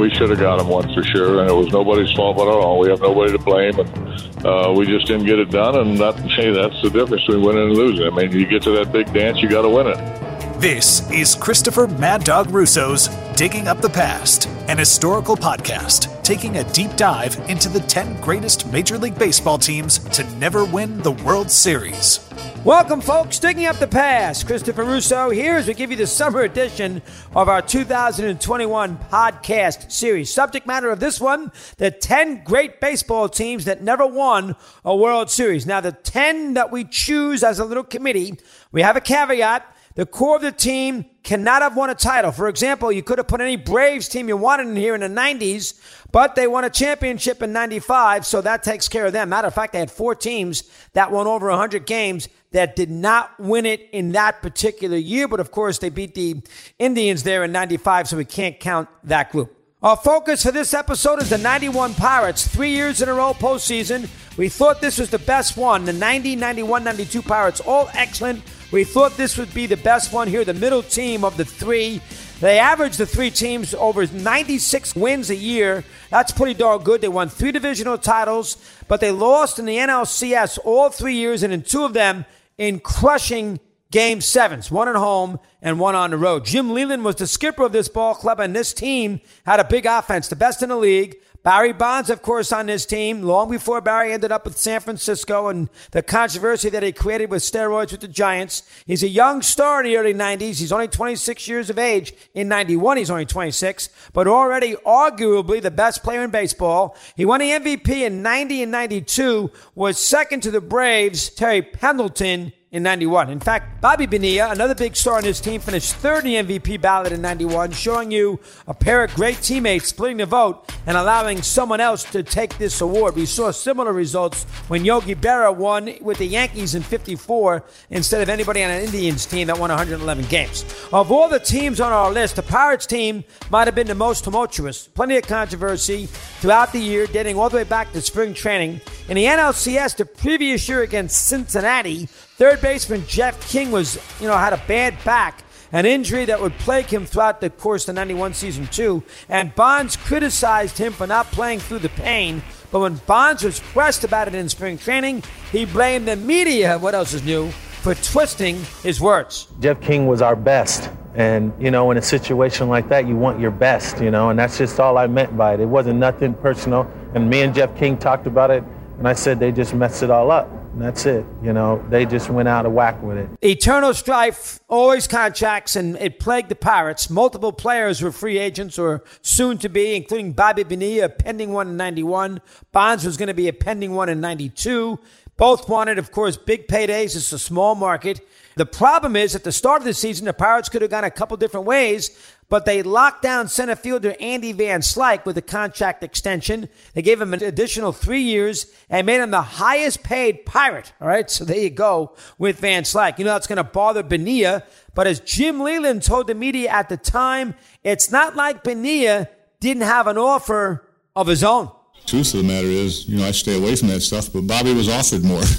We should have got him once for sure, and it was nobody's fault but our own. We have nobody to blame, and uh, we just didn't get it done. And that, hey, that's the difference between winning and losing. I mean, you get to that big dance, you got to win it. This is Christopher Mad Dog Russo's Digging Up the Past, an historical podcast taking a deep dive into the 10 greatest Major League Baseball teams to never win the World Series. Welcome, folks. Digging up the past. Christopher Russo here as we give you the summer edition of our 2021 podcast series. Subject matter of this one the 10 great baseball teams that never won a World Series. Now, the 10 that we choose as a little committee, we have a caveat. The core of the team cannot have won a title. For example, you could have put any Braves team you wanted in here in the 90s, but they won a championship in 95, so that takes care of them. Matter of fact, they had four teams that won over 100 games that did not win it in that particular year, but of course, they beat the Indians there in 95, so we can't count that group. Our focus for this episode is the 91 Pirates. Three years in a row postseason. We thought this was the best one. The 90, 91, 92 Pirates, all excellent. We thought this would be the best one here, the middle team of the three. They averaged the three teams over 96 wins a year. That's pretty darn good. They won three divisional titles, but they lost in the NLCS all three years, and in two of them, in crushing game sevens, one at home and one on the road. Jim Leyland was the skipper of this ball club, and this team had a big offense, the best in the league. Barry Bonds, of course, on this team, long before Barry ended up with San Francisco and the controversy that he created with steroids with the Giants. He's a young star in the early 90s. He's only 26 years of age. In 91, he's only 26, but already arguably the best player in baseball. He won the MVP in 90 and 92, was second to the Braves, Terry Pendleton, in 91. In fact, Bobby Bonilla, another big star on his team, finished third in the MVP ballot in 91, showing you a pair of great teammates splitting the vote and allowing someone else to take this award. We saw similar results when Yogi Berra won with the Yankees in 54 instead of anybody on an Indians team that won 111 games. Of all the teams on our list, the Pirates team might have been the most tumultuous. Plenty of controversy throughout the year, dating all the way back to spring training. In the NLCS, the previous year against Cincinnati, Third baseman Jeff King was, you know, had a bad back, an injury that would plague him throughout the course of the 91 season, too. And Bonds criticized him for not playing through the pain. But when Bonds was pressed about it in spring training, he blamed the media, what else is new, for twisting his words. Jeff King was our best. And, you know, in a situation like that, you want your best, you know, and that's just all I meant by it. It wasn't nothing personal. And me and Jeff King talked about it, and I said they just messed it all up. And that's it. You know, they just went out of whack with it. Eternal strife, always contracts, and it plagued the Pirates. Multiple players were free agents or soon to be, including Bobby Bonilla, a pending one in 91. Bonds was going to be a pending one in 92. Both wanted, of course, big paydays. It's a small market. The problem is, at the start of the season, the Pirates could have gone a couple different ways, but they locked down center fielder Andy Van Slyke with a contract extension. They gave him an additional three years and made him the highest paid pirate. All right, so there you go with Van Slyke. You know that's going to bother Benia, but as Jim Leyland told the media at the time, it's not like Benia didn't have an offer of his own. Truth of the matter is, you know, I stay away from that stuff, but Bobby was offered more.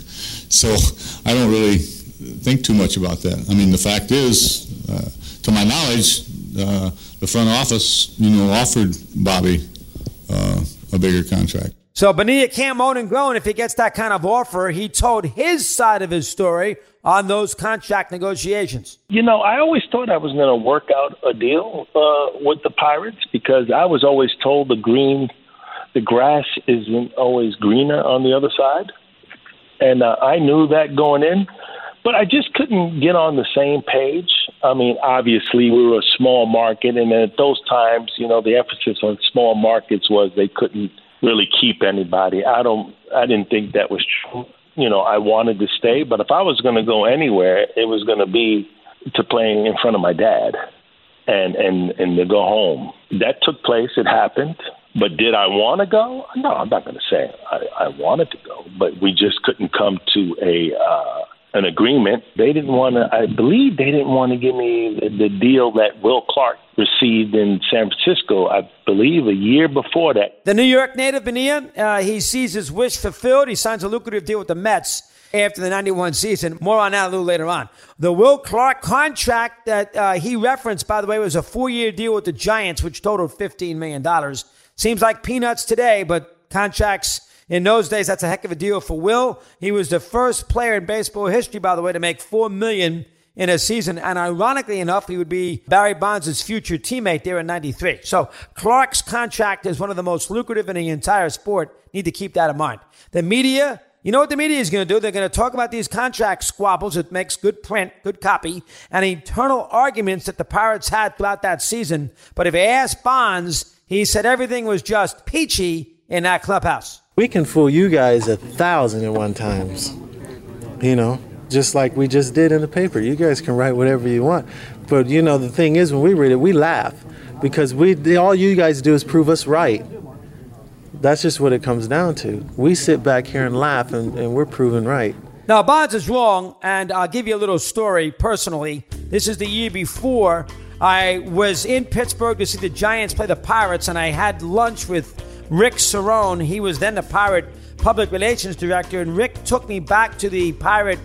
So I don't really think too much about that. I mean, the fact is, uh, to my knowledge, uh, the front office, you know, offered Bobby uh, a bigger contract. So Bonilla can't moan and groan if he gets that kind of offer. He told his side of his story on those contract negotiations. You know, I always thought I was going to work out a deal uh, with the Pirates because I was always told the green, the grass isn't always greener on the other side, and uh, I knew that going in. But I just couldn't get on the same page. I mean, obviously, we were a small market, and at those times, you know, the emphasis on small markets was they couldn't really keep anybody. I don't, I didn't think that was true. You know, I wanted to stay, but if I was going to go anywhere, it was going to be to playing in front of my dad, and and and to go home. That took place. It happened. But did I want to go? No, I'm not going to say I, I wanted to go, but we just couldn't come to a uh, an agreement. They didn't want to. I believe they didn't want to give me the, deal that Will Clark received in San Francisco. I believe a year before that. The New York native Bonilla, uh, he sees his wish fulfilled. He signs a lucrative deal with the Mets. after the 91 season. More on that a little later on. The Will Clark contract that uh, he referenced, by the way, was a four year deal with the Giants, which totaled $15 million. Seems like peanuts today, but contracts in those days, that's a heck of a deal for Will. He was the first player in baseball history, by the way, to make 4 million in a season. And ironically enough, he would be Barry Bonds' future teammate there in 93. So Clark's contract is one of the most lucrative in the entire sport. Need to keep that in mind. The media, you know what the media is going to do? They're going to talk about these contract squabbles. It makes good print, good copy, and internal arguments that the Pirates had throughout that season. But if you ask Bonds, he said everything was just peachy in that clubhouse. We can fool you guys a thousand and one times. You know, just like we just did in the paper. You guys can write whatever you want. But you know, the thing is, when we read it, we laugh because we all you guys do is prove us right. That's just what it comes down to. We sit back here and laugh, and, and we're proven right. Now, Bonds is wrong, and I'll give you a little story personally. This is the year before I was in Pittsburgh to see the Giants play the Pirates, and I had lunch with Rick Cerone. He was then the Pirate public relations director, and Rick took me back to the Pirate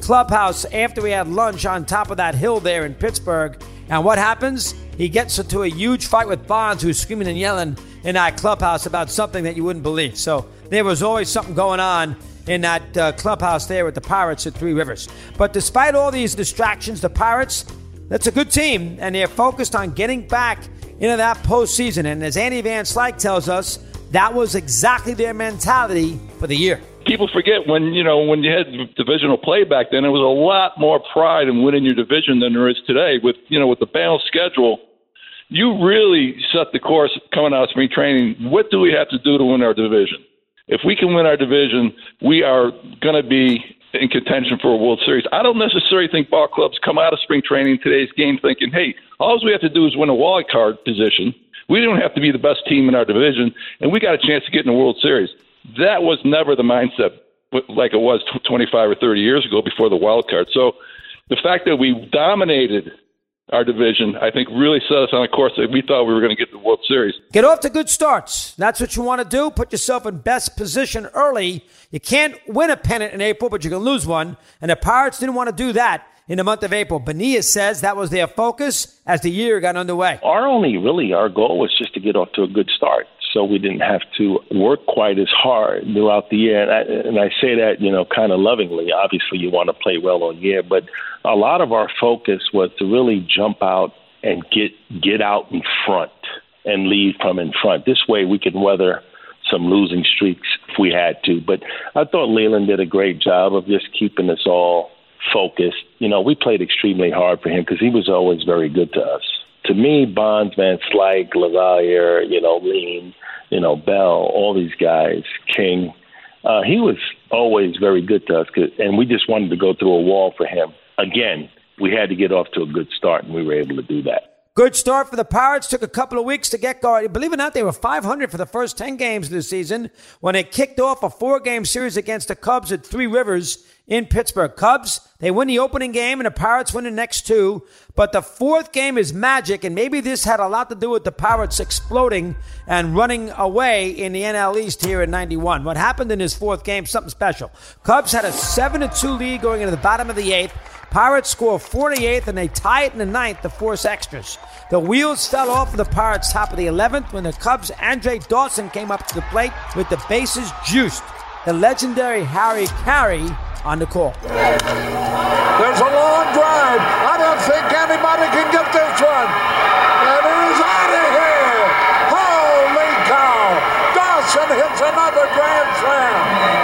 clubhouse after we had lunch on top of that hill there in Pittsburgh. And what happens? He gets into a huge fight with Bonds, who's screaming and yelling in that clubhouse about something that you wouldn't believe. So there was always something going on in that uh, clubhouse there with the Pirates at Three Rivers. But despite all these distractions, the Pirates, that's a good team, and they're focused on getting back into that postseason. And as Andy Van Slyke tells us, that was exactly their mentality for the year people forget when you know when you had divisional play back then, it was a lot more pride in winning your division than there is today. With you know with the balanced schedule, you really set the course coming out of spring training. What do we have to do to win our division? If we can win our division, we are going to be in contention for a World Series. I don't necessarily think ball clubs come out of spring training today's game thinking, "Hey, all we have to do is win a wild card position." We don't have to be the best team in our division, and we got a chance to get in the World Series. That was never the mindset like it was 25 or 30 years ago before the wild card. So the fact that we dominated our division, I think, really set us on a course that we thought we were going to get the World Series. Get off to good starts. That's what you want to do. Put yourself in best position early. You can't win a pennant in April, but you can lose one. And the Pirates didn't want to do that in the month of April. Bonilla says that was their focus as the year got underway. Our only, really, our goal was just to get off to a good start so we didn't have to work quite as hard throughout the year. And I, and I say that, you know, kind of lovingly. Obviously, you want to play well all year, but a lot of our focus was to really jump out and get get out in front and lead from in front. This way, we could weather some losing streaks if we had to. But I thought Leyland did a great job of just keeping us all focused. You know, we played extremely hard for him because he was always very good to us. To me, Bonds, Van Slyke, LaValliere, you know, Lean, you know, Bell, all these guys, King. Uh, he was always very good to us, and we just wanted to go through a wall for him. Again, we had to get off to a good start, and we were able to do that. Good start for the Pirates. Took a couple of weeks to get going. Believe it or not, they were 500 for the first 10 games of the season when they kicked off a four game series against the Cubs at Three Rivers in Pittsburgh. Cubs, they win the opening game and the Pirates win the next two. But the fourth game is magic, and maybe this had a lot to do with the Pirates exploding and running away in the NL East here in 91. What happened in this fourth game, something special. Cubs had a 7 2 lead going into the bottom of the eighth. Pirates score 48th and they tie it in the ninth to force extras. The wheels fell off of the Pirates' top of the 11th when the Cubs' Andre Dawson came up to the plate with the bases juiced. The legendary Harry Caray on the call. There's a long drive. I don't think anybody can get this one. And it is out of here. Holy cow. Dawson hits another grand slam.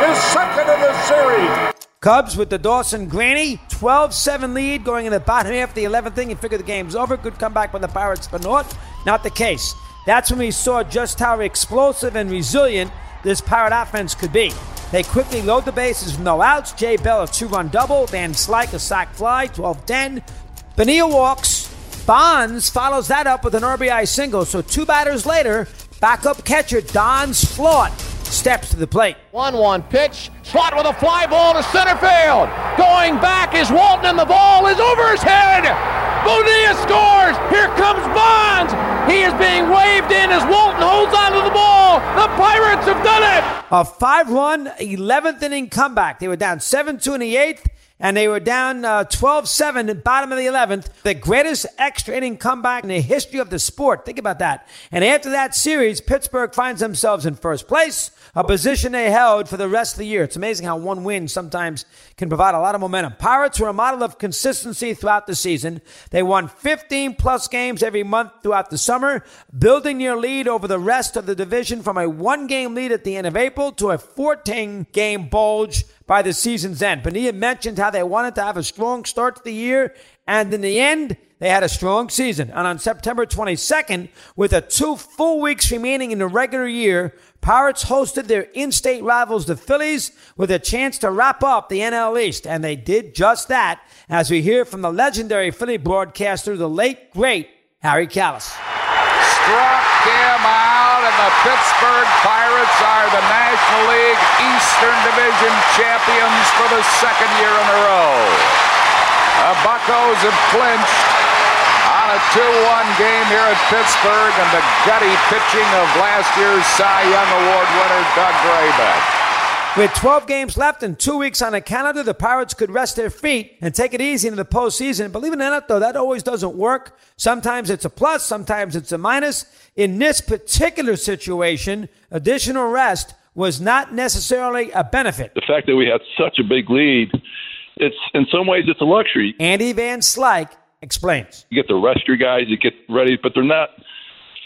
His second of the series. Cubs with the Dawson Granny, 12 7 lead going in the bottom half of the 11th inning. You figure the game's over. Good comeback by the Pirates for North. Not the case. That's when we saw just how explosive and resilient this Pirate offense could be. They quickly load the bases with no outs. Jay Bell a two run double. Van Slyke a sac fly, 12 10. Bonilla walks. Bonds follows that up with an RBI single. So two batters later, backup catcher Don Slaught steps to the plate. 1 1 pitch. Slaught with a fly ball to center field. Going back is Walton, and the ball is over his head. Bonilla scores. Here comes Bonds. He is being waved in as Walton holds onto the ball. The Pirates have done it! A 5 1 11th inning comeback. They were down 7 2 in the eighth and they were down 12 uh, 7 bottom of the 11th. The greatest extra inning comeback in the history of the sport. Think about that. And after that series, Pittsburgh finds themselves in first place, a position they held for the rest of the year. It's amazing how one win sometimes can provide a lot of momentum. Pirates were a model of consistency throughout the season. They won 15 plus games every month throughout the summer, building their lead over the rest of the division from a one game lead at the end of April to a 14 game bulge by the season's end. Bonilla mentioned how they wanted to have a strong start to the year, and in the end, they had a strong season. And on September 22nd, with a two full weeks remaining in the regular year, Pirates hosted their in-state rivals, the Phillies, with a chance to wrap up the NL East. And they did just that, as we hear from the legendary Philly broadcaster, the late, great Harry Kalas. Struck him out, and the Pittsburgh Pirates are the National League Eastern Division champions for the second year in a row. The Buckos have clinched on a 2-1 game here at Pittsburgh and the gutty pitching of last year's Cy Young Award winner Doug Drabek. With 12 games left and two weeks on a calendar, the Pirates could rest their feet and take it easy in the postseason. Believe it or not, though, that always doesn't work. Sometimes it's a plus, sometimes it's a minus. In this particular situation, additional rest was not necessarily a benefit. The fact that we had such a big lead, it's in some ways it's a luxury. Andy Van Slyke explains. You get to rest your guys, you get ready, but they're not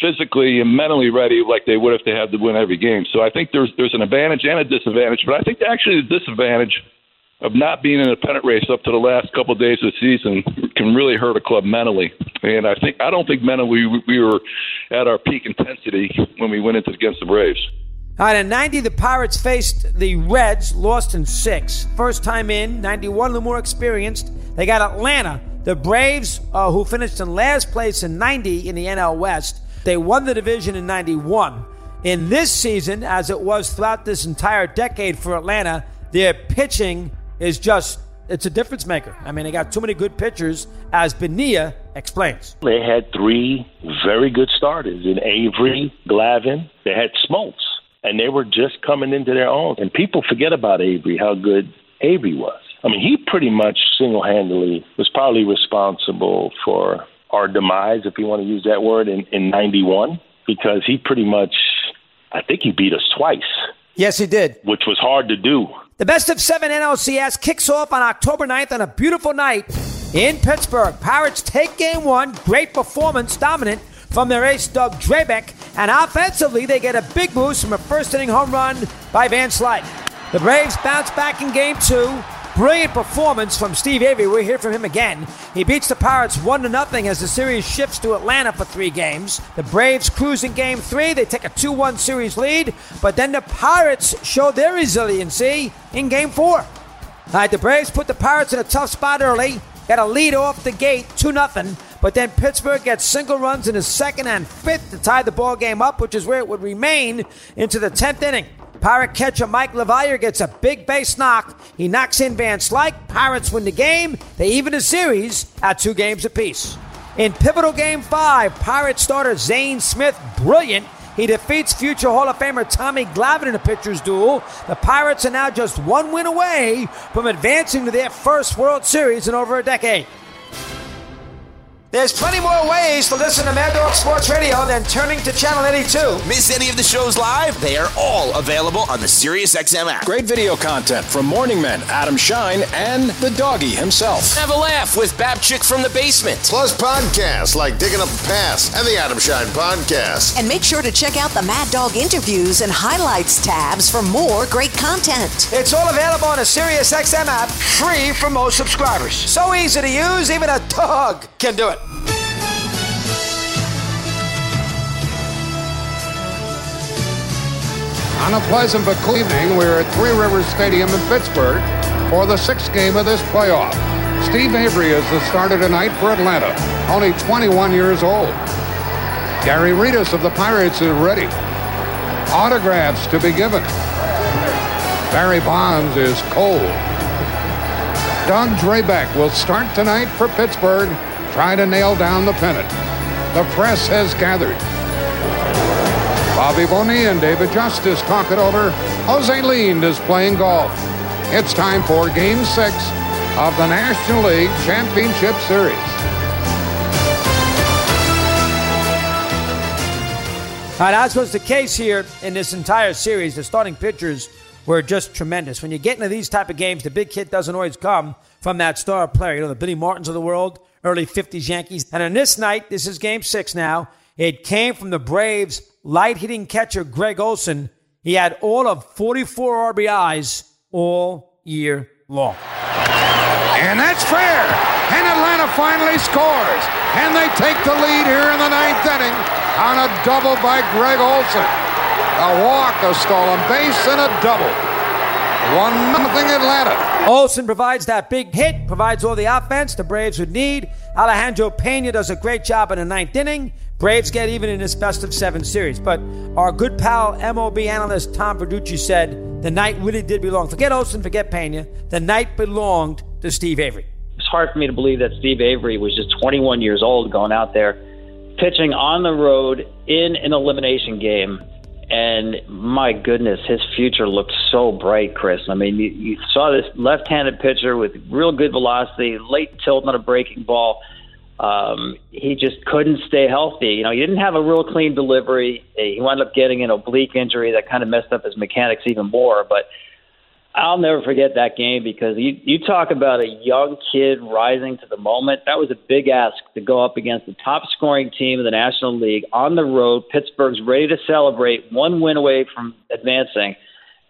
physically and mentally ready like they would if they had to win every game. So I think there's there's an advantage and a disadvantage, but I think actually the disadvantage of not being in a pennant race up to the last couple of days of the season can really hurt a club mentally. And I think I don't think mentally we, we were at our peak intensity when we went into against the Braves. All right, in 90, the Pirates faced the Reds, lost in six. First time in, 91, a little more experienced. They got Atlanta. The Braves, uh, who finished in last place in 90 in the NL West, they won the division in 91. In this season, as it was throughout this entire decade for Atlanta, their pitching is just it's a difference maker. I mean, they got too many good pitchers, as Benia explains. They had three very good starters in Avery, Glavine. They had Smoltz, and they were just coming into their own. And people forget about Avery, how good Avery was. I mean, he pretty much single handedly was probably responsible for our demise, if you want to use that word, in, in 91 because he pretty much, I think he beat us twice. Yes, he did. Which was hard to do. The best of seven NLCS kicks off on October 9th on a beautiful night in Pittsburgh. Pirates take game one. Great performance, dominant from their ace, Doug Drabek. And offensively, they get a big boost from a first inning home run by Van Slyke. The Braves bounce back in game two. Brilliant performance from Steve Avery. We'll hear from him again. He beats the Pirates 1 0 as the series shifts to Atlanta for three games. The Braves cruise in game three. They take a 2 1 series lead, but then the Pirates show their resiliency in game four. All right, the Braves put the Pirates in a tough spot early. Got a lead off the gate, 2 0. But then Pittsburgh gets single runs in the second and fifth to tie the ball game up, which is where it would remain into the 10th inning. Pirate catcher Mike LaValliere gets a big base knock. He knocks in Van Slyke. Pirates win the game. They even the series at two games apiece. In pivotal game five, Pirate starter Zane Smith, brilliant. He defeats future Hall of Famer Tommy Glavine in a pitcher's duel. The Pirates are now just one win away from advancing to their first World Series in over a decade. There's plenty more ways to listen to Mad Dog Sports Radio than turning to Channel 82. Miss any of the shows live? They are all available on the SiriusXM app. Great video content from Morning Men, Adam Schein, and the doggy himself. Have a laugh with Babchick from the basement. Plus podcasts like Digging Up the Past and the Adam Schein Podcast. And make sure to check out the Mad Dog interviews and highlights tabs for more great content. It's all available on the SiriusXM app, free for most subscribers. So easy to use, even a dog can do it. On a pleasant but cool evening, we're at Three Rivers Stadium in Pittsburgh for the sixth game of this playoff. Steve Avery is the starter tonight for Atlanta, only 21 years old. Gary Redus of the Pirates is ready. Autographs to be given. Barry Bonds is cold. Doug Drabek will start tonight for Pittsburgh, try to nail down the pennant. The press has gathered. Bobby Bonilla and David Justice talk it over. Jose Lind is playing golf. It's time for Game 6 of the National League Championship Series. All right, as was the case here in this entire series, the starting pitchers were just tremendous. When you get into these type of games, the big hit doesn't always come from that star player. You know, the Billy Martins of the world, early 50s Yankees. And on this night, this is game six now, it came from the Braves light hitting catcher Greg Olson. He had all of 44 RBIs all year long. And that's fair. And Atlanta finally scores. And they take the lead here in the ninth inning on a double by Greg Olson. A walk, a stolen base, and a double. One nothing Atlanta. Olson provides that big hit, provides all the offense the Braves would need. Alejandro Pena does a great job in the ninth inning. Braves get even in this best of seven series. But our good pal, MLB analyst Tom Verducci said the night really did belong. Forget Olson, forget Pena. The night belonged to Steve Avery. It's hard for me to believe that Steve Avery was just 21 years old going out there pitching on the road in an elimination game. And my goodness, his future looked so bright, Chris. I mean, you, you saw this left handed pitcher with real good velocity, late tilt on a breaking ball. Um, he just couldn't stay healthy. You know, he didn't have a real clean delivery. He wound up getting an oblique injury that kind of messed up his mechanics even more. But I'll never forget that game because you you talk about a young kid rising to the moment. That was a big ask to go up against the top scoring team in the National League on the road. Pittsburgh's ready to celebrate, one win away from advancing,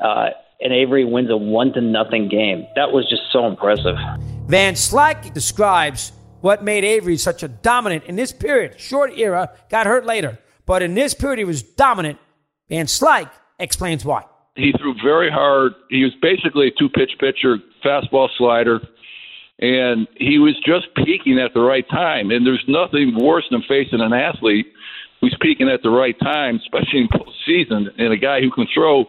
uh, and Avery wins a one to nothing game. That was just so impressive. Van Slyke describes what made Avery such a dominant in this period. Short era, got hurt later, but in this period he was dominant. Van Slyke explains why. He threw very hard. He was basically a two pitch pitcher, fastball slider, and he was just peaking at the right time. And there's nothing worse than facing an athlete who's peaking at the right time, especially in postseason, and a guy who can throw.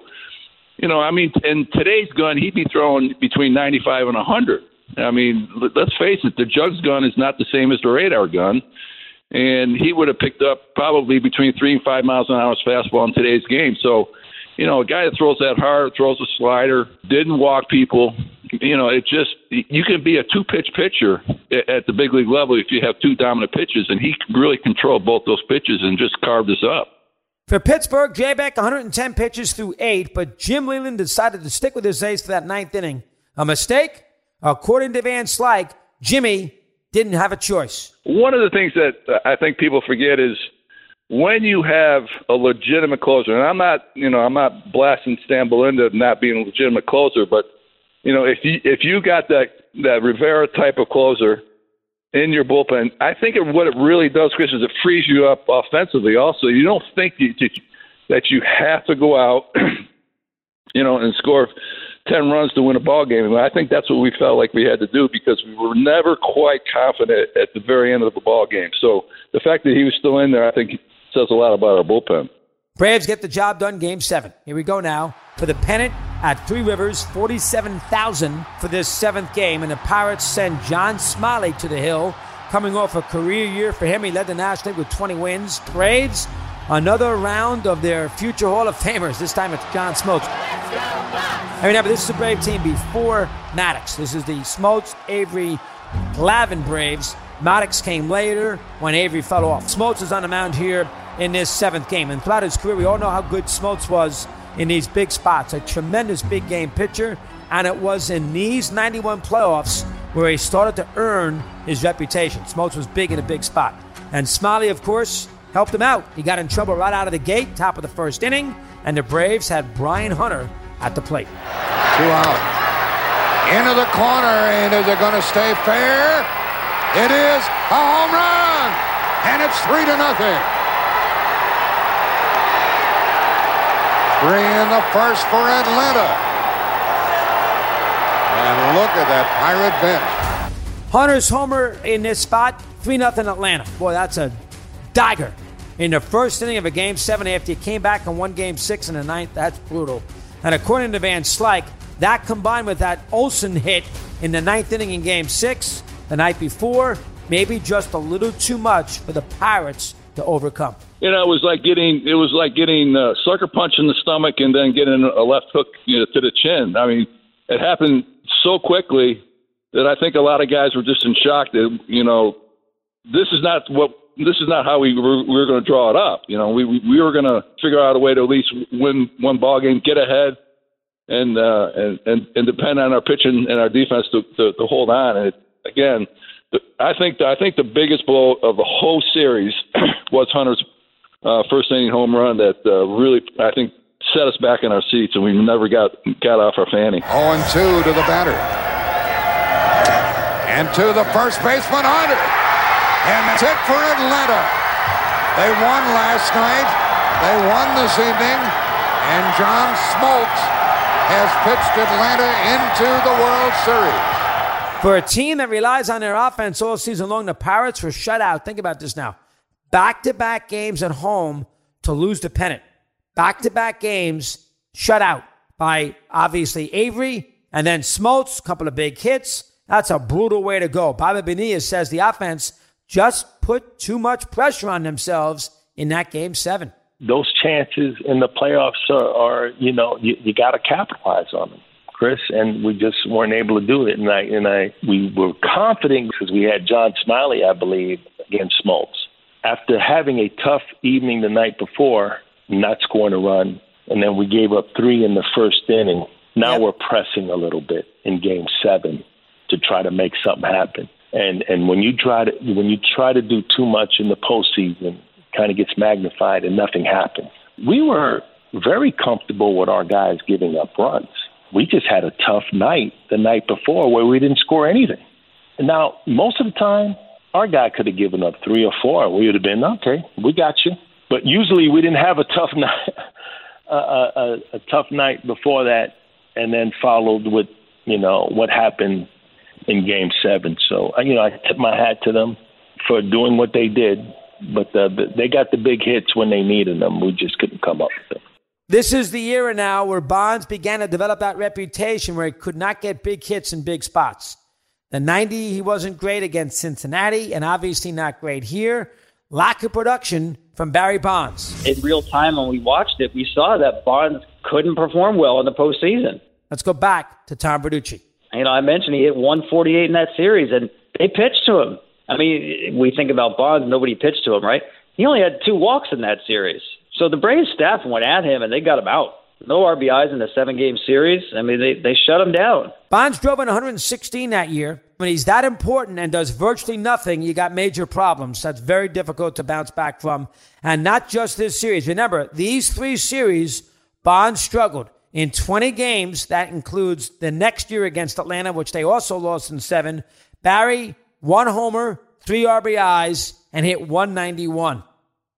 You know, I mean, in today's gun, he'd be throwing between 95 and 100. I mean, let's face it, the Jugs gun is not the same as the radar gun. And he would have picked up probably between three and five miles an hour fastball in today's game. So, you know, a guy that throws that hard, throws a slider, didn't walk people. You know, it just you can be a two pitch pitcher at the big league level if you have two dominant pitches, and he really controlled both those pitches and just carved us up. For Pittsburgh, Drabek 110 pitches through eight, but Jim Leyland decided to stick with his ace for that ninth inning. A mistake? According to Van Slyke, Jimmy didn't have a choice. One of the things that I think people forget is when you have a legitimate closer, and I'm not, you know, I'm not blasting Stan Belinda not being a legitimate closer, but you know, if you if you got that that Rivera type of closer in your bullpen, I think it, what it really does, Chris, is it frees you up offensively. Also, you don't think you, that you have to go out, you know, and score ten runs to win a ball game. And I think that's what we felt like we had to do because we were never quite confident at the very end of the ball game. So the fact that he was still in there, I think, says a lot about our bullpen. Braves get the job done. Game seven. Here we go now for the pennant at Three Rivers. Forty-seven thousand for this seventh game, and the Pirates send John Smiley to the hill, coming off a career year for him. He led the National League with 20 wins. Braves another round of their future Hall of Famers. This time it's John Smoltz. I mean, but this is a Brave team before Maddux. This is the Smoltz, Avery, Glavine Braves. Maddux came later when Avery fell off. Smoltz is on the mound here in this seventh game. And throughout his career, we all know how good Smoltz was in these big spots. A tremendous big game pitcher. And it was in these 91 playoffs where he started to earn his reputation. Smoltz was big in a big spot. And Smiley, of course, helped him out. He got in trouble right out of the gate, top of the first inning, and the Braves had Brian Hunter at the plate. Two out. Into the corner, and is it going to stay fair? It is a home run, and it's three to nothing. Three in the first for Atlanta. And look at that Pirate bench. Hunter's homer in this spot, 3 0 Atlanta. Boy, that's a dagger in the first inning of a game seven after he came back and won game six in the ninth. That's brutal. And according to Van Slyke, that combined with that Olson hit in the ninth inning in game six the night before, maybe just a little too much for the Pirates to overcome. You know, it was like getting it was like getting a sucker punch in the stomach and then getting a left hook you know, to the chin. I mean, it happened so quickly that I think a lot of guys were just in shock that you know this is not what this is not how we were, we were going to draw it up. You know, we we were going to figure out a way to at least win one ball game, get ahead, and uh, and, and and depend on our pitching and our defense to to, to hold on. And it, again, I think I think the biggest blow of the whole series was Hunter's uh, first inning home run that uh, really I think set us back in our seats, and we never got got off our fanny. 0 and 2 to the batter. And to the first baseman, on it. And that's it for Atlanta. They won last night. They won this evening. And John Smoltz has pitched Atlanta into the World Series. For a team that relies on their offense all season long, the Pirates were shut out. Think about this now. Back to back games at home to lose the pennant. Back to back games shut out by obviously Avery and then Smoltz, a couple of big hits. That's a brutal way to go. Bobby Bonilla says the offense just put too much pressure on themselves in that game seven. Those chances in the playoffs are, are you know, you, you got to capitalize on them. Chris, and we just weren't able to do it. And I and I we were confident because we had John Smiley, I believe, against Smoltz. After having a tough evening the night before, not scoring a run, and then we gave up three in the first inning. Now yep. we're pressing a little bit in Game Seven to try to make something happen. And and when you try to when you try to do too much in the postseason, kind of gets magnified and nothing happens. We were very comfortable with our guys giving up runs. We just had a tough night the night before where we didn't score anything. And now most of the time, our guy could have given up three or four. We would have been okay. We got you. But usually we didn't have a tough night, a, a, a tough night before that, and then followed with you know what happened in Game Seven. So uh, you know, I tip my hat to them for doing what they did. But uh, they got the big hits when they needed them. We just couldn't come up with them. This is the era now where Bonds began to develop that reputation where he could not get big hits in big spots. The 90, he wasn't great against Cincinnati, and obviously not great here. Lack of production from Barry Bonds. In real time, when we watched it, we saw that Bonds couldn't perform well in the postseason. Let's go back to Tom Verducci you know, I mentioned he hit 148 in that series, and they pitched to him. I mean, we think about Bonds, nobody pitched to him, right? He only had two walks in that series. So the Braves staff went at him, and they got him out. No RBIs in the seven game series. I mean, they, they shut him down. Bonds drove in 116 that year. When he's that important and does virtually nothing, you got major problems. That's very difficult to bounce back from. And not just this series. Remember, these three series, Bonds struggled in 20 games. That includes the next year against Atlanta, which they also lost in seven. Barry, one homer, three RBIs, and hit 191.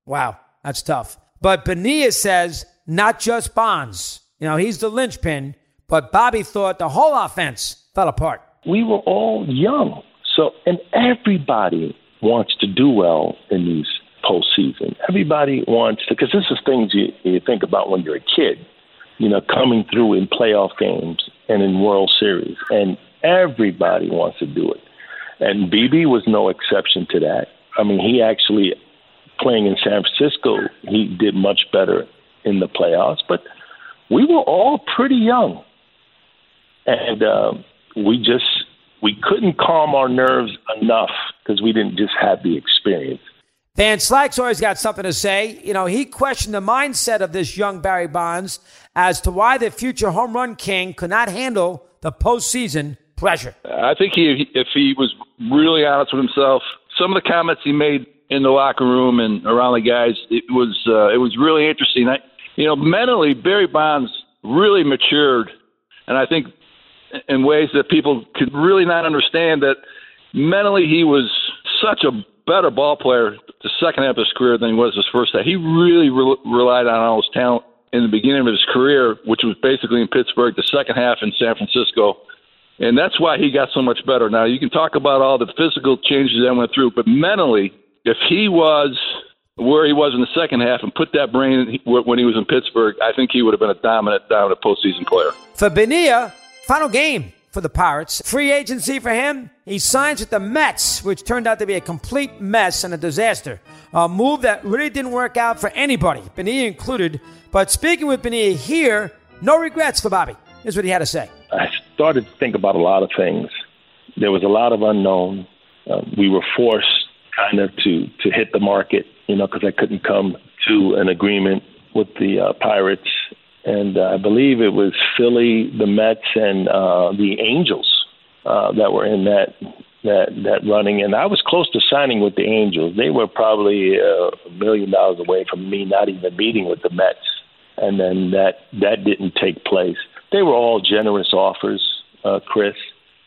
Wow, that's tough. But Benia says not just Bonds. You know, he's the linchpin, but Bobby thought the whole offense fell apart. We were all young. So, and everybody wants to do well in these postseason. Everybody wants to, because this is things you, you think about when you're a kid you know, coming through in playoff games and in World Series. And everybody wants to do it. And BB was no exception to that. I mean, he actually, playing in San Francisco, he did much better in the playoffs. But we were all pretty young. And uh, we just, we couldn't calm our nerves enough because we didn't just have the experience. Van Slyke's always got something to say. You know, he questioned the mindset of this young Barry Bonds as to why the future home run king could not handle the postseason pressure. I think he, if he was really honest with himself, some of the comments he made in the locker room and around the guys, it was uh, it was really interesting. I, you know, mentally, Barry Bonds really matured, and I think in ways that people could really not understand that mentally he was such a better ball player the second half of his career than he was his first half. He really re- relied on all his talent in the beginning of his career, which was basically in Pittsburgh, the second half in San Francisco. And that's why he got so much better. Now, you can talk about all the physical changes that went through, but mentally, if he was where he was in the second half and put that brain when he was in Pittsburgh, I think he would have been a dominant, dominant postseason player. For Benia, final game for the Pirates. Free agency for him. He signs with the Mets, which turned out to be a complete mess and a disaster. A move that really didn't work out for anybody, Benia included. But speaking with Benia here, no regrets for Bobby. Here's what he had to say. I started to think about a lot of things. There was a lot of unknown. Uh, we were forced kind of to to hit the market, you know, because I couldn't come to an agreement with the uh, Pirates, and uh, I believe it was Philly, the Mets, and uh, the Angels uh, that were in that that that running. And I was close to signing with the Angels. They were probably uh, a million dollars away from me not even meeting with the Mets, and then that that didn't take place. They were all generous offers, uh, Chris.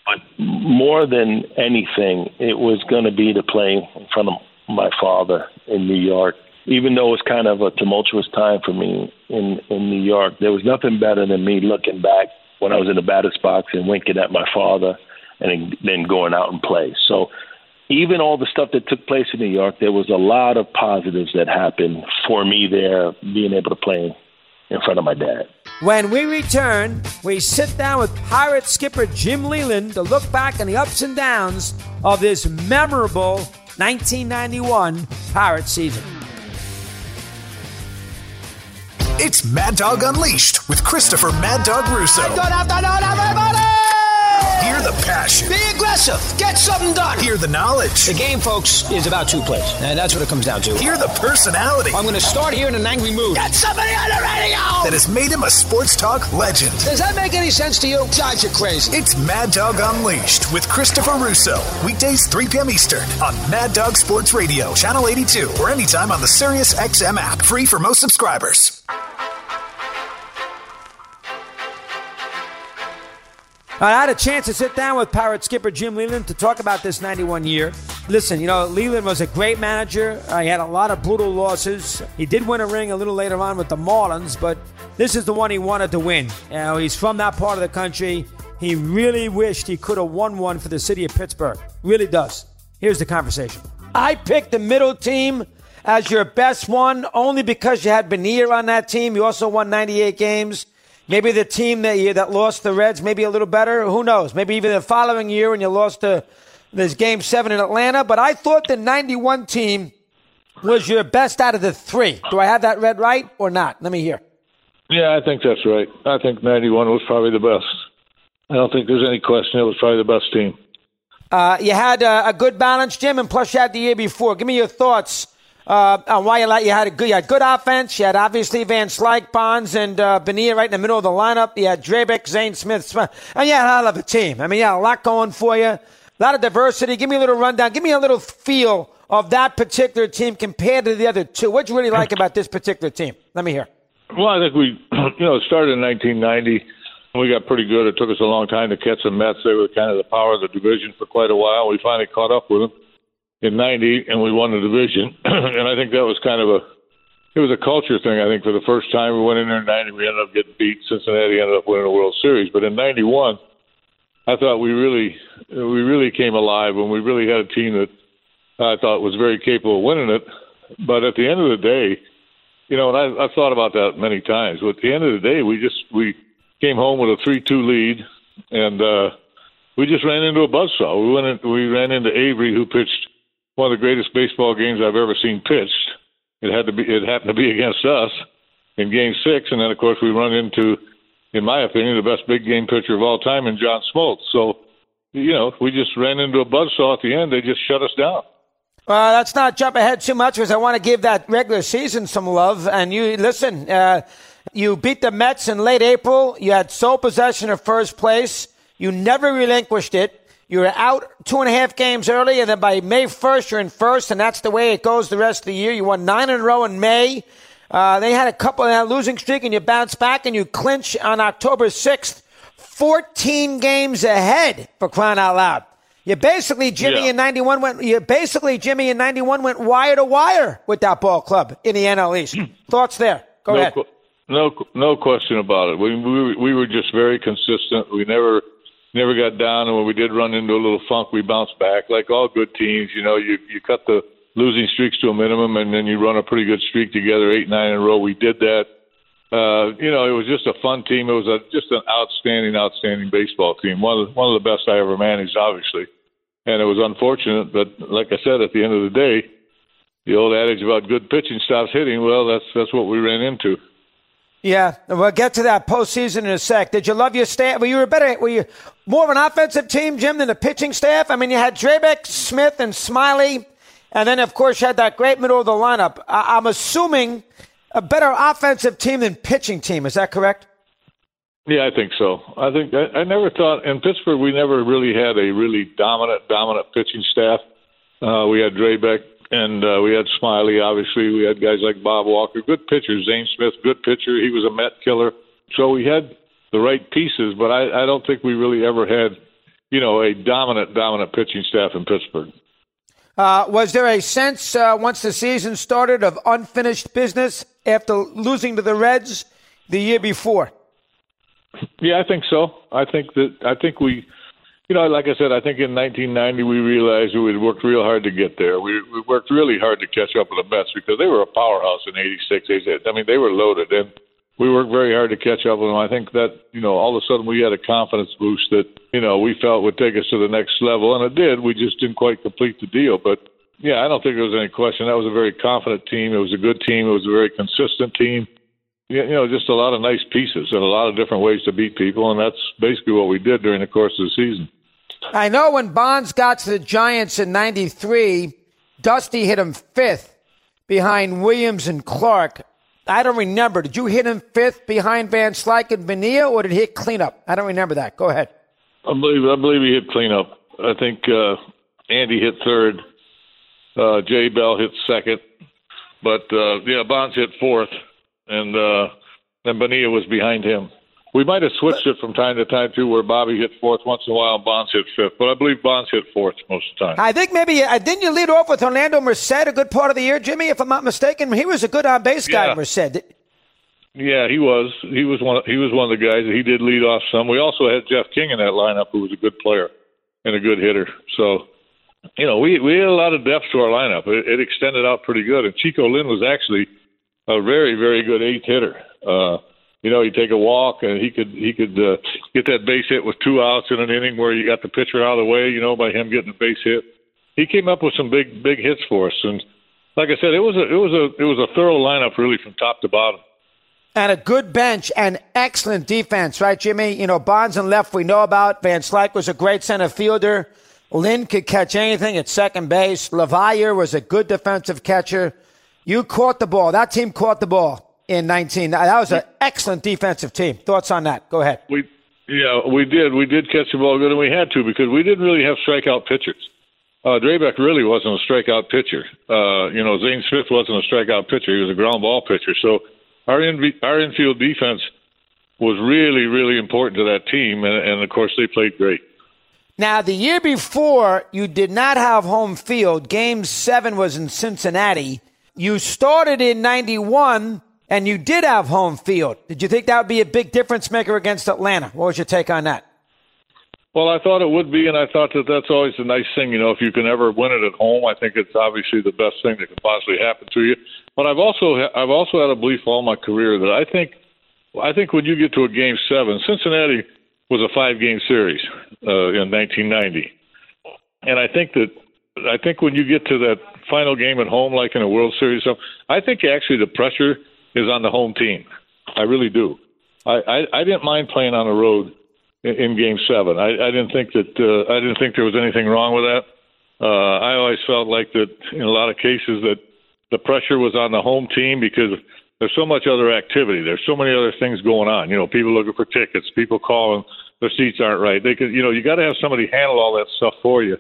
But more than anything, it was going to be to play in front of my father in New York. Even though it was kind of a tumultuous time for me in in New York, there was nothing better than me looking back when I was in the batter's box and winking at my father, and then going out and play. So, even all the stuff that took place in New York, there was a lot of positives that happened for me there, being able to play in front of my dad. When we return, we sit down with Pirate skipper Jim Leyland to look back on the ups and downs of this memorable 1991 Pirate season. It's Mad Dog Unleashed with Christopher Mad Dog Russo. Good afternoon, everybody! Hear the passion. Be aggressive. Get something done. Hear the knowledge. The game, folks, is about two plays. And that's what it comes down to. Hear the personality. I'm going to start here in an angry mood. Get somebody on the radio! That has made him a sports talk legend. Does that make any sense to you? Guys, you're crazy. It's Mad Dog Unleashed with Christopher Russo. Weekdays, 3 p.m. Eastern on Mad Dog Sports Radio, Channel 82, or anytime on the Sirius XM app. Free for most subscribers. I had a chance to sit down with Pirate skipper Jim Leyland to talk about this 91 year. Listen, you know, Leyland was a great manager. Uh, he had a lot of brutal losses. He did win a ring a little later on with the Marlins, but this is the one he wanted to win. You know, he's from that part of the country. He really wished he could have won one for the city of Pittsburgh. Really does. Here's the conversation. I picked the middle team as your best one only because you had Bonilla on that team. You also won 98 games. Maybe the team that you, that lost the Reds maybe a little better. Who knows? Maybe even the following year when you lost to this game seven in Atlanta. But I thought the 91 team was your best out of the three. Do I have that read right or not? Let me hear. Yeah, I think that's right. I think 91 was probably the best. I don't think there's any question it was probably the best team. Uh, you had uh, a good balance, Jim, and plus you had the year before. Give me your thoughts uh, on why you, like, you had a good, you had good offense. You had obviously Van Slyke, Bonds, and uh, Bonilla right in the middle of the lineup. You had Drabek, Zane Smith, and you had a hell of a team. I mean, you had a lot going for you, a lot of diversity. Give me a little rundown. Give me a little feel of that particular team compared to the other two. What'd you really like about this particular team? Let me hear. Well, I think we, you know, started in 1990. We got pretty good. It took us a long time to catch the Mets. They were kind of the power of the division for quite a while. We finally caught up with them in 90 and we won the division. and I think that was kind of a, it was a culture thing. I think for the first time we went in there in 90, we ended up getting beat. Cincinnati ended up winning the World Series. But in 91, I thought we really, we really came alive when we really had a team that I thought was very capable of winning it. But at the end of the day, you know, and I, I've thought about that many times. But at the end of the day, we just we came home with a three-two lead, and uh, we just ran into a buzzsaw. We went in, we ran into Avery, who pitched one of the greatest baseball games I've ever seen pitched. It had to be it happened to be against us in Game Six, and then of course we run into, in my opinion, the best big game pitcher of all time in John Smoltz. So, you know, we just ran into a buzzsaw at the end. They just shut us down. Well, let's not jump ahead too much because I want to give that regular season some love. And you listen, uh, you beat the Mets in late April. You had sole possession of first place. You never relinquished it. You were out two and a half games early, and then by May 1st, you're in first, and that's the way it goes the rest of the year. You won nine in a row in May. Uh, they had a couple of that losing streak, and you bounce back, and you clinch on October 6th, 14 games ahead for crying out loud. You basically Jimmy Yeah. in '91 went. You basically Jimmy in '91 went wire to wire with that ball club in the NL East. Thoughts there? Go no, ahead. qu- no, no question about it. We, we we were just very consistent. We never never got down, and when we did run into a little funk, we bounced back. Like all good teams, you know, you you cut the losing streaks to a minimum, and then you run a pretty good streak together, eight nine in a row. We did that, uh, you know, it was just a fun team. It was a, just an outstanding, outstanding baseball team. One of the, one of the best I ever managed, obviously. And it was unfortunate, but like I said, at the end of the day, the old adage about good pitching stops hitting. Well, that's that's what we ran into. Yeah, we'll get to that postseason in a sec. Did you love your staff? Were you a better? Were you more of an offensive team, Jim, than the pitching staff? I mean, you had Drabek, Smith, and Smiley, and then of course you had that great middle of the lineup. I- I'm assuming a better offensive team than pitching team. Is that correct? Yeah, I think so. I think I, I never thought in Pittsburgh we never really had a really dominant, dominant pitching staff. Uh, we had Drabek and uh, we had Smiley. Obviously, we had guys like Bob Walker, good pitchers. Zane Smith, good pitcher. He was a Met killer. So we had the right pieces, but I, I don't think we really ever had, you know, a dominant, dominant pitching staff in Pittsburgh. Uh, was there a sense uh, once the season started of unfinished business after losing to the Reds the year before? Yeah, I think so. I think that I think we, you know, like I said, I think in 1990 we realized we had worked real hard to get there. We, we worked really hard to catch up with the Mets because they were a powerhouse in '86. I mean, they were loaded, and we worked very hard to catch up with them. I think that you know, all of a sudden we had a confidence boost that you know we felt would take us to the next level, and it did. We just didn't quite complete the deal, but. Yeah, I don't think there was any question. That was a very confident team. It was a good team. It was a very consistent team you know, just a lot of nice pieces and a lot of different ways to beat people, and that's basically what we did during the course of the season. I know when Bonds got to the Giants in '93, Dusty hit him fifth behind Williams and Clark. I don't remember. Did you hit him fifth behind Van Slyke and Bonilla, or did he hit cleanup? I don't remember that. Go ahead. I believe I believe he hit cleanup. I think uh, Andy hit third. Uh, Jay Bell hit second, but uh, yeah, Bonds hit fourth and uh, then Bonilla was behind him. We might have switched it from time to time too, where Bobby hit fourth once in a while and Bonds hit fifth, but I believe Bonds hit fourth most of the time. I think maybe uh, didn't you lead off with Orlando Merced a good part of the year, Jimmy? If I'm not mistaken, he was a good on base guy, Yeah. Merced. Yeah, he was. He was one. He was one of the guys. That he did lead off some. We also had Jeff King in that lineup, who was a good player and a good hitter. So, you know, we we had a lot of depth to our lineup. It, it extended out pretty good. And Chico Lind was actually a very very good eighth hitter. Uh, you know, he'd take a walk and he could he could uh, get that base hit with two outs in an inning where you got the pitcher out of the way. You know, by him getting the base hit. He came up with some big big hits for us. And like I said, it was a it was a it was a thorough lineup really from top to bottom. and a good bench and excellent defense, right, Jimmy? You know, Bonds and left we know about. Van Slyke was a great center fielder. Lind could catch anything at second base. LaValliere was a good defensive catcher. You caught the ball. That team caught the ball in 19. That was an excellent defensive team. Thoughts on that? Go ahead. We yeah, we did. We did catch the ball good, and we had to because we didn't really have strikeout pitchers. Uh, Drabek really wasn't a strikeout pitcher. Uh, you know, Zane Smith wasn't a strikeout pitcher. He was a ground ball pitcher. So our in, our infield defense was really, really important to that team, and, and of course they played great. Now, the year before, you did not have home field. Game seven was in Cincinnati. You started in 91 and you did have home field. Did you think that would be a big difference maker against Atlanta? What was your take on that? Well, I thought it would be, and I thought that that's always a nice thing. You know, if you can ever win it at home, I think it's obviously the best thing that could possibly happen to you. But I've also I've also had a belief all my career that I think I think when you get to a game seven, Cincinnati was a five game series uh, in 1990, and I think that I think when you get to that final game at home, like in a World Series, I think actually the pressure is on the home team. I really do. I I, I didn't mind playing on the road in, in Game Seven. I, I didn't think that uh, I didn't think there was anything wrong with that. Uh, I always felt like that in a lot of cases that the pressure was on the home team because there's so much other activity. There's so many other things going on. You know, people looking for tickets, people calling their seats aren't right. They could, you know, you got to have somebody handle all that stuff for you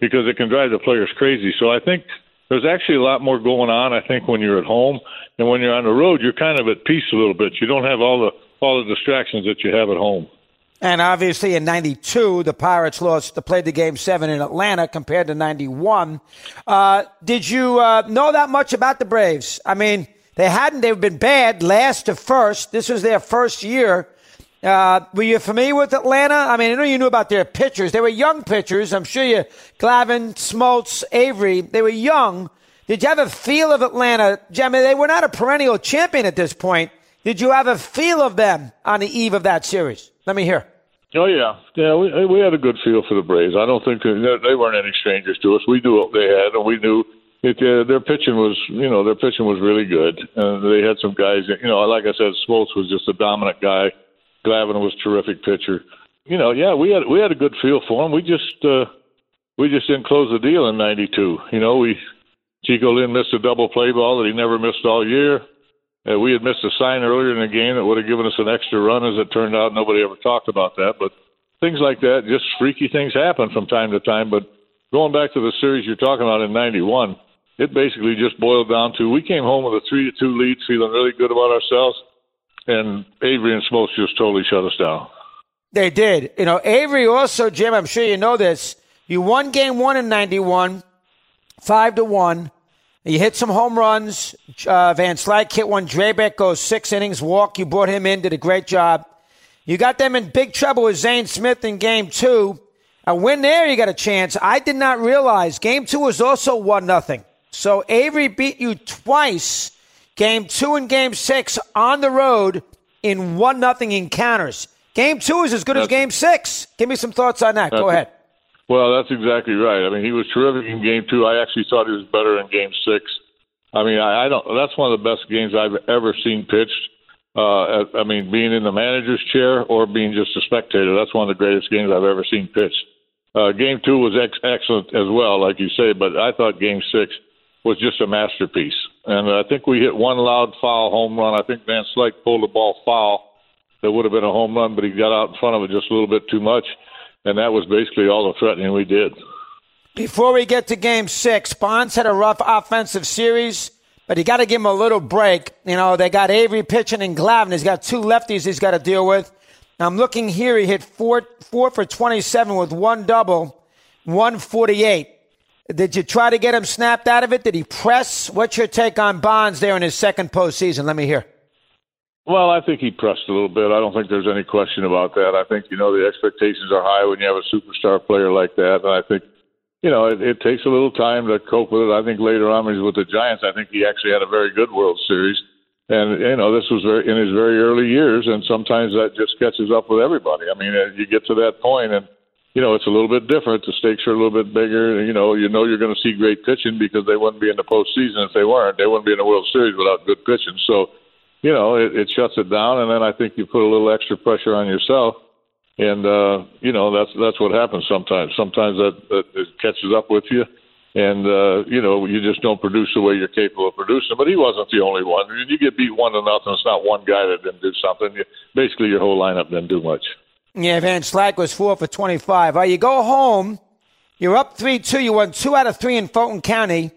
because it can drive the players crazy. So I think there's actually a lot more going on. I think when you're at home and when you're on the road, you're kind of at peace a little bit. You don't have all the all the distractions that you have at home. And obviously in 92, the Pirates lost, they played the game seven in Atlanta compared to 91. Uh, did you uh, know that much about the Braves? I mean, they hadn't, they've been bad last to first. This was their first year. Uh, were you familiar with Atlanta? I mean, I know you knew about their pitchers. They were young pitchers. I'm sure you, Glavine, Smoltz, Avery, they were young. Did you have a feel of Atlanta? I mean, they were not a perennial champion at this point. Did you have a feel of them on the eve of that series? Let me hear. Oh yeah, yeah. We we had a good feel for the Braves. I don't think that, they weren't any strangers to us. We knew what they had, and we knew it, uh, their pitching was, you know, their pitching was really good. And they had some guys, you know, like I said, Smoltz was just a dominant guy. Glavine was a terrific pitcher. You know, yeah, we had we had a good feel for him. We just uh, we just didn't close the deal in '92. You know, we Chico Lind missed a double play ball that he never missed all year. Uh, we had missed a sign earlier in the game that would have given us an extra run. As it turned out, nobody ever talked about that. But things like that, just freaky things happen from time to time. But going back to the series you're talking about in '91 it basically just boiled down to we came home with a three to two lead, feeling really good about ourselves, and Avery and Smoltz just totally shut us down. They did. You know, Avery also, Jim. I'm sure you know this. You won game one in '91, five to one. You hit some home runs. Uh, Van Slyke hit one. Drabek goes six innings. Walk. You brought him in. Did a great job. You got them in big trouble with Zane Smith in game two. A win there, you got a chance. I did not realize game two was also one nothing. So Avery beat you twice, game two and game six on the road in one nothing encounters. Game two is as good that's, as game six. Give me some thoughts on that. Go ahead. Well, that's exactly right. I mean, he was terrific in game two. I actually thought he was better in game six. I mean, I, I don't. That's one of the best games I've ever seen pitched. Uh, I mean, being in the manager's chair or being just a spectator, that's one of the greatest games I've ever seen pitched. Uh, game two was ex- excellent as well, like you say, but I thought game six was just a masterpiece. And I think we hit one loud foul home run. I think Van Slyke pulled the ball foul. That would have been a home run, but he got out in front of it just a little bit too much. And that was basically all the threatening we did. Before we get to game six, Bonds had a rough offensive series, but you got to give him a little break. You know, they got Avery pitching and Glavine. He's got two lefties he's got to deal with. Now, I'm looking here. He hit four, four for 27 with one double, 148. Did you try to get him snapped out of it? Did he press? What's your take on Bonds there in his second postseason? Let me hear. Well, I think he pressed a little bit. I don't think there's any question about that. I think, you know, the expectations are high when you have a superstar player like that. And I think, you know, it, it takes a little time to cope with it. I think later on when he's with the Giants, I think he actually had a very good World Series. And, you know, this was very, in his very early years, and sometimes that just catches up with everybody. I mean, uh, you get to that point and – you know, it's a little bit different. The stakes are a little bit bigger. You know, you know you're going to see great pitching because they wouldn't be in the postseason if they weren't. They wouldn't be in the World Series without good pitching. So, you know, it, it shuts it down, and then I think you put a little extra pressure on yourself, and uh, you know that's that's what happens sometimes. Sometimes that, that it catches up with you, and uh, you know you just don't produce the way you're capable of producing. But he wasn't the only one. You get beat one to nothing. It's not one guy that didn't do something. You, basically, your whole lineup didn't do much. Yeah, Van Slyke was four for 25. All right, you go home. You're up 3 2. You won two out of three in Fulton County.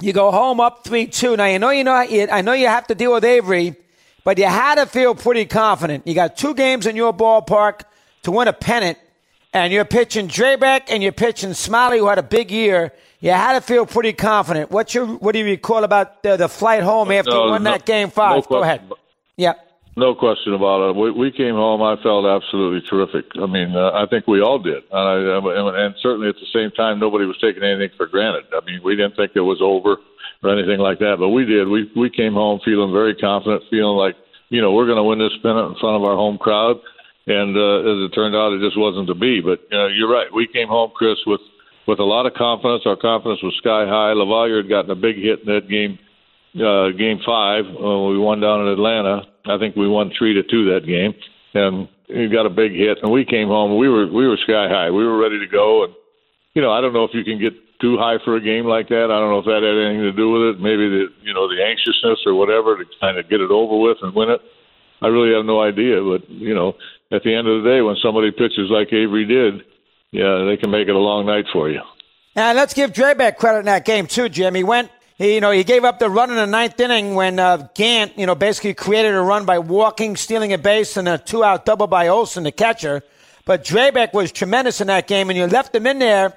You go home up 3 2. Now, you know, you know, I know you have to deal with Avery, but you had to feel pretty confident. You got two games in your ballpark to win a pennant, and you're pitching Drabek and you're pitching Smiley, who had a big year. You had to feel pretty confident. What's your, what do you recall about the, the flight home after no, you won no, that game five? No Go ahead. Yeah. No question about it. We, we came home. I felt absolutely terrific. I mean, uh, I think we all did, and, I, and certainly at the same time, nobody was taking anything for granted. I mean, we didn't think it was over or anything like that, but we did. We we came home feeling very confident, feeling like you know we're going to win this pennant in front of our home crowd. And uh, as it turned out, it just wasn't to be. But know, you're right. We came home, Chris, with with a lot of confidence. Our confidence was sky high. LaValliere had gotten a big hit in that game uh, game five when we won down in Atlanta. I think we won three to two that game, and he got a big hit. And we came home. We were we were sky high. We were ready to go. And you know, I don't know if you can get too high for a game like that. I don't know if that had anything to do with it. Maybe the you know the anxiousness or whatever to kind of get it over with and win it. I really have no idea. But you know, at the end of the day, when somebody pitches like Avery did, yeah, they can make it a long night for you. And let's give Drabek credit in that game too, Jim. He went he, you know, he gave up the run in the ninth inning when uh, Gant, you know, basically created a run by walking, stealing a base, and a two-out double by Olson, the catcher. But Drabek was tremendous in that game, and you left him in there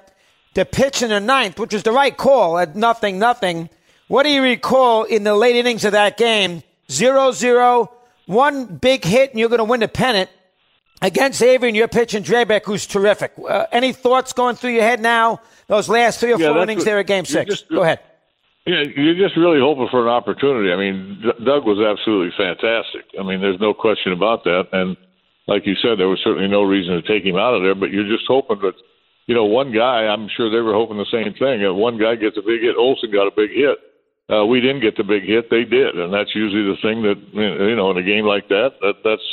to pitch in the ninth, which was the right call at nothing, nothing. What do you recall in the late innings of that game? Zero, zero, one big hit, and you're going to win the pennant against Avery, and you're pitching Drabek, who's terrific. Uh, any thoughts going through your head now? Those last three or yeah, four innings what, there at Game Six. Just, Go ahead Yeah, you're just really hoping for an opportunity. I mean, Doug was absolutely fantastic. I mean, there's no question about that. And like you said, there was certainly no reason to take him out of there. But you're just hoping that, you know, one guy. I'm sure they were hoping the same thing. That one guy gets a big hit. Olson got a big hit. Uh, we didn't get the big hit; they did, and that's usually the thing that you know in a game like that. That that's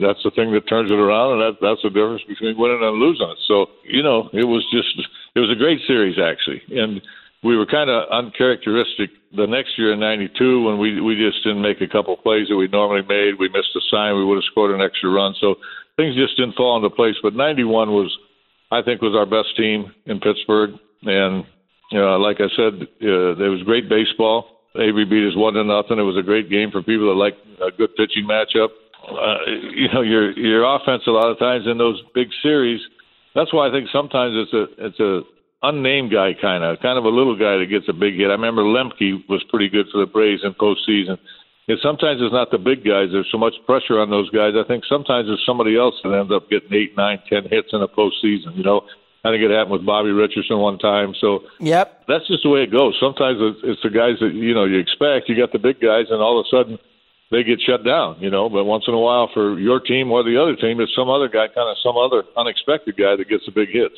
that's the thing that turns it around, and that that's the difference between winning and losing. So you know, it was just it was a great series actually, and we were kind of uncharacteristic the next year in '92 when we we just didn't make a couple plays that we normally made. We missed a sign. We would have scored an extra run. So things just didn't fall into place. But '91 was, I think, was our best team in Pittsburgh. And you know, like I said, uh, there was great baseball. Avery beat us one to nothing. It was a great game for people that like a good pitching matchup. Uh, you know, your your offense a lot of times in those big series. That's why I think sometimes it's a it's a unnamed guy, kind of, kind of a little guy that gets a big hit. I remember Lemke was pretty good for the Braves in postseason. And sometimes it's not the big guys. There's so much pressure on those guys. I think sometimes it's somebody else that ends up getting eight, nine, ten hits in a postseason. You know, I think it happened with Bobby Richardson one time. So yep, that's just the way it goes. Sometimes it's, it's the guys that you know you expect. You got the big guys, and all of a sudden they get shut down. You know, but once in a while for your team or the other team, it's some other guy, kind of some other unexpected guy that gets the big hits.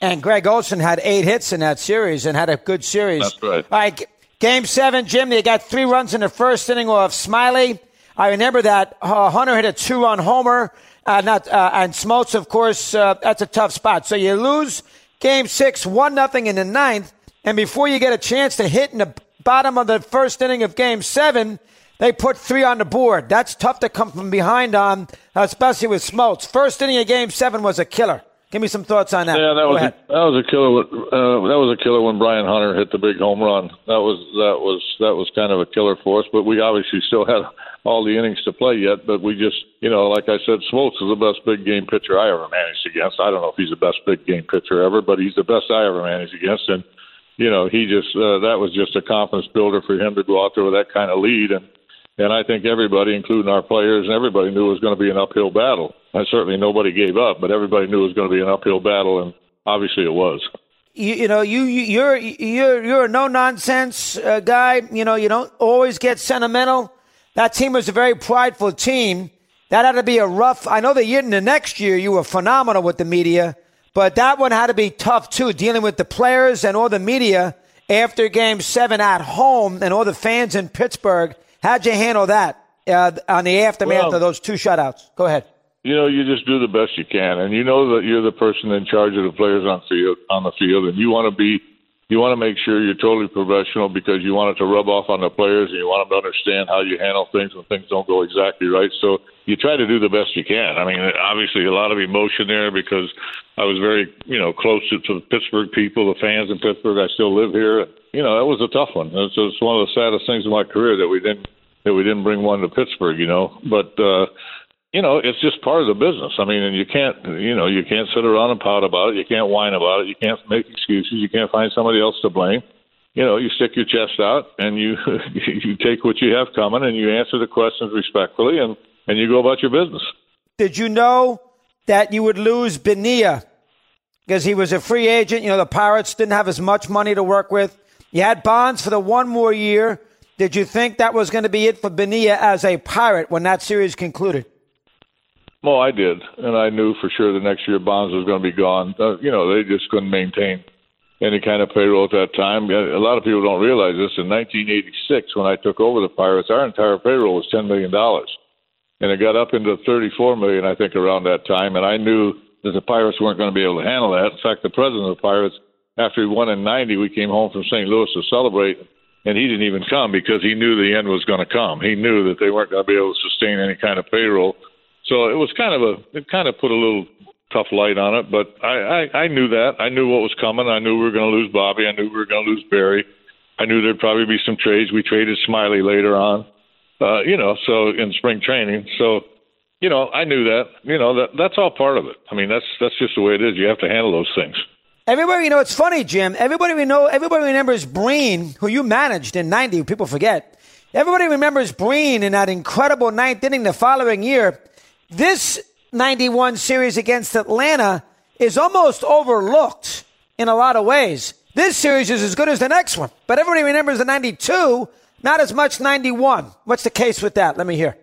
And Greg Olson had eight hits in that series and had a good series. That's right. All right, game seven, Jim, they got three runs in the first inning off Smiley. I remember that uh, Hunter hit a two run homer. Uh, not uh, and Smoltz, of course, uh, that's a tough spot. So you lose game six, one nothing in the ninth, and before you get a chance to hit in the bottom of the first inning of game seven, they put three on the board. That's tough to come from behind on, especially with Smoltz. First inning of game seven was a killer. Give me some thoughts on that. Yeah, that Go was a, that was a killer. Uh, that was a killer when Brian Hunter hit the big home run. That was that was that was kind of a killer for us. But we obviously still had all the innings to play yet. But we just, you know, like I said, Smoltz is the best big game pitcher I ever managed against. I don't know if he's the best big game pitcher ever, but he's the best I ever managed against. And you know, he just uh, that was just a confidence builder for him to go out there with that kind of lead and and I think everybody, including our players and everybody, knew it was going to be an uphill battle. And certainly nobody gave up, but everybody knew it was going to be an uphill battle, and obviously it was. You, you know, you, you you're you're you're a no nonsense uh, guy. You know, you don't always get sentimental. That team was a very prideful team. That had to be a rough. I know the year in the next year you were phenomenal with the media, but that one had to be tough too, dealing with the players and all the media after Game Seven at home and all the fans in Pittsburgh How'd you handle that uh, on the aftermath well, of those two shutouts? Go ahead. You know, you just do the best you can, and you know that you're the person in charge of the players on field on the field, and you want to be, you want to make sure you're totally professional because you want it to rub off on the players, and you want them to understand how you handle things when things don't go exactly right. So you try to do the best you can. I mean, obviously a lot of emotion there because I was very, you know, close to, to the Pittsburgh people, the fans in Pittsburgh. I still live here. You know, that was a tough one. It's, it's one of the saddest things in my career that we didn't that we didn't bring one to Pittsburgh, you know. But uh, you know, it's just part of the business. I mean, and you can't, you know, you can't sit around and pout about it. You can't whine about it. You can't make excuses. You can't find somebody else to blame. You know, you stick your chest out and you you take what you have coming and you answer the questions respectfully and and you go about your business. Did you know that you would lose Bonilla because he was a free agent? You know, the Pirates didn't have as much money to work with. You had Bonds for the one more year. Did you think that was going to be it for Bonilla as a Pirate when that series concluded? Well, I did, and I knew for sure the next year Bonds was going to be gone. Uh, you know, they just couldn't maintain any kind of payroll at that time. A lot of people don't realize this. In 1986, when I took over the Pirates, our entire payroll was $10 million. And it got up into 34 million, I think, around that time. And I knew that the Pirates weren't going to be able to handle that. In fact, the president of the Pirates, after he won in 90, we came home from St. Louis to celebrate and he didn't even come because he knew the end was going to come. He knew that they weren't going to be able to sustain any kind of payroll. So it was kind of a it kind of put a little tough light on it, but I, I I knew that. I knew what was coming. I knew we were going to lose Bobby. I knew we were going to lose Barry. I knew there'd probably be some trades. We traded Smiley later on, uh, you know, so in spring training. So, you know, I knew that. You know, that that's all part of it. I mean, that's that's just the way it is. You have to handle those things. Everybody, you know, it's funny, Jim. Everybody we know, everybody remembers Bream, who you managed in '90. People forget. Everybody remembers Bream in that incredible ninth inning the following year. This '91 series against Atlanta is almost overlooked in a lot of ways. This series is as good as the next one. But everybody remembers the 92, not as much 91. What's the case with that? Let me hear.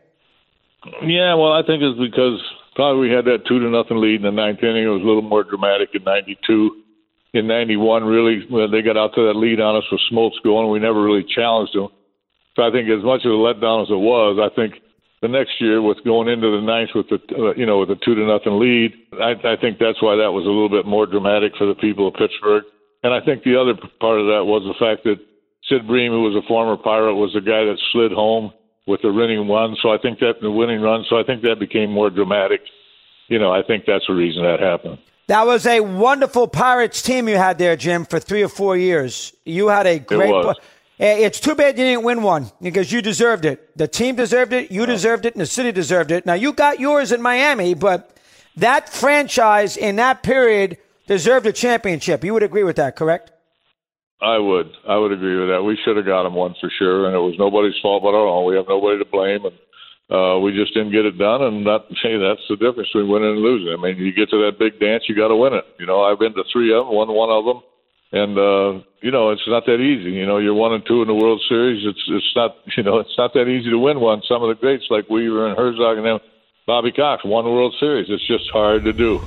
Yeah, well, I think it's because probably we had that two to nothing lead in the ninth inning. It was a little more dramatic in '92. In '91, really, when they got out to that lead on us with Smoltz going, we never really challenged them. So I think as much of a letdown as it was, I think the next year with going into the ninth with the uh, you know with a two to nothing lead, I, I think that's why that was a little bit more dramatic for the people of Pittsburgh. And I think the other part of that was the fact that Sid Bream, who was a former Pirate, was the guy that slid home with the winning run. So I think that the winning run. So I think that became more dramatic. You know, I think that's the reason that happened. That was a wonderful Pirates team you had there, Jim, for three or four years. You had a great. It. Eh, it's too bad you didn't win one because you deserved it. The team deserved it, you deserved it, and the city deserved it. Now, you got yours in Miami, but that franchise in that period deserved a championship. You would agree with that, correct? I would. I would agree with that. We should have got him one for sure, and it was nobody's fault but our own. We have nobody to blame, and uh, we just didn't get it done. And that, hey, that's the difference between winning and losing. I mean, you get to that big dance, you got to win it. You know, I've been to three of them, won one of them, and uh, you know, it's not that easy. You know, you're one and two in the World Series. It's it's not you know, it's not that easy to win one. Some of the greats like Weaver and Herzog and them, Bobby Cox won World Series. It's just hard to do.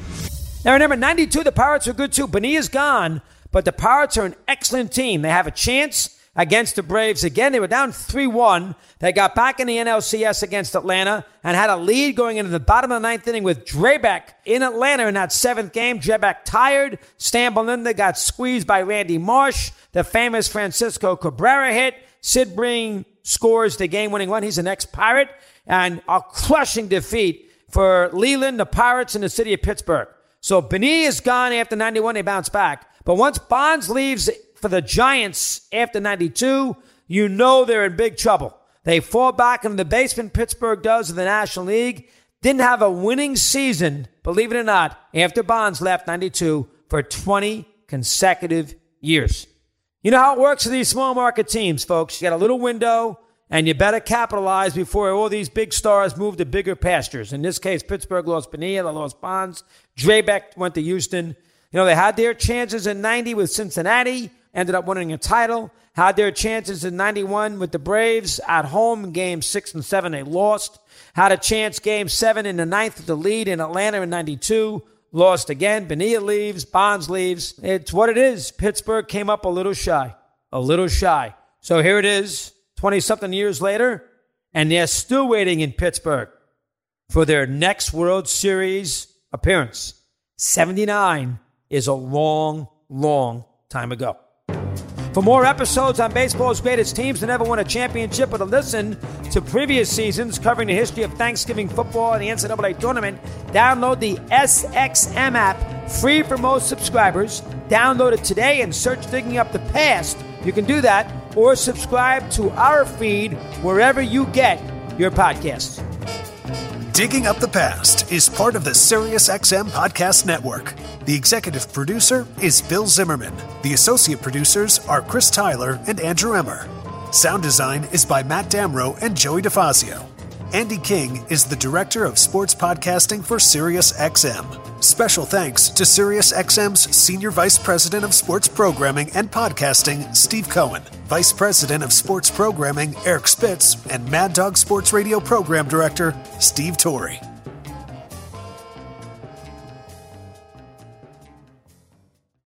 Now remember, '92 the Pirates are good too. Bonilla's gone, but the Pirates are an excellent team. They have a chance against the Braves again. They were down 3 1. They got back in the NLCS against Atlanta and had a lead going into the bottom of the ninth inning with Drabek in Atlanta in that seventh game. Drabek tired. Stan Belinda got squeezed by Randy Marsh. The famous Francisco Cabrera hit. Sid Bream scores the game winning run. He's an ex Pirate. And a crushing defeat for Leyland, the Pirates, and the city of Pittsburgh. So Bonilla is gone after 91. They bounce back. But once Bonds leaves for the Giants after 92, you know they're in big trouble. They fall back into the basement Pittsburgh does in the National League. Didn't have a winning season, believe it or not, after Bonds left 92 for 20 consecutive years. You know how it works for these small market teams, folks. You got a little window, and you better capitalize before all these big stars move to bigger pastures. In this case, Pittsburgh lost Bonilla, they lost Bonds. Drabek went to Houston. You know, they had their chances in 90 with Cincinnati ended up winning a title. Had their chances in 91 with the Braves at home in games six and seven. They lost. Had a chance game seven in the ninth with the lead in Atlanta in 92. Lost again. Bonilla leaves. Bonds leaves. It's what it is. Pittsburgh came up a little shy. A little shy. So here it is, 20 something years later, and they're still waiting in Pittsburgh for their next World Series appearance. 79 is a long, long time ago. For more episodes on baseball's greatest teams that never won a championship or to listen to previous seasons covering the history of Thanksgiving football and the NCAA tournament, download the SXM app free for most subscribers. Download it today and search Digging Up the Past. You can do that or subscribe to our feed wherever you get your podcasts. Digging Up the Past is part of the SiriusXM Podcast Network. The executive producer is Bill Zimmerman. The associate producers are Chris Tyler and Andrew Emmer. Sound design is by Matt Damro and Joey DeFazio. Andy King is the director of sports podcasting for SiriusXM. Special thanks to SiriusXM's senior vice president of sports programming and podcasting, Steve Cohen, vice president of sports programming, Eric Spitz, and Mad Dog Sports Radio program director, Steve Torrey.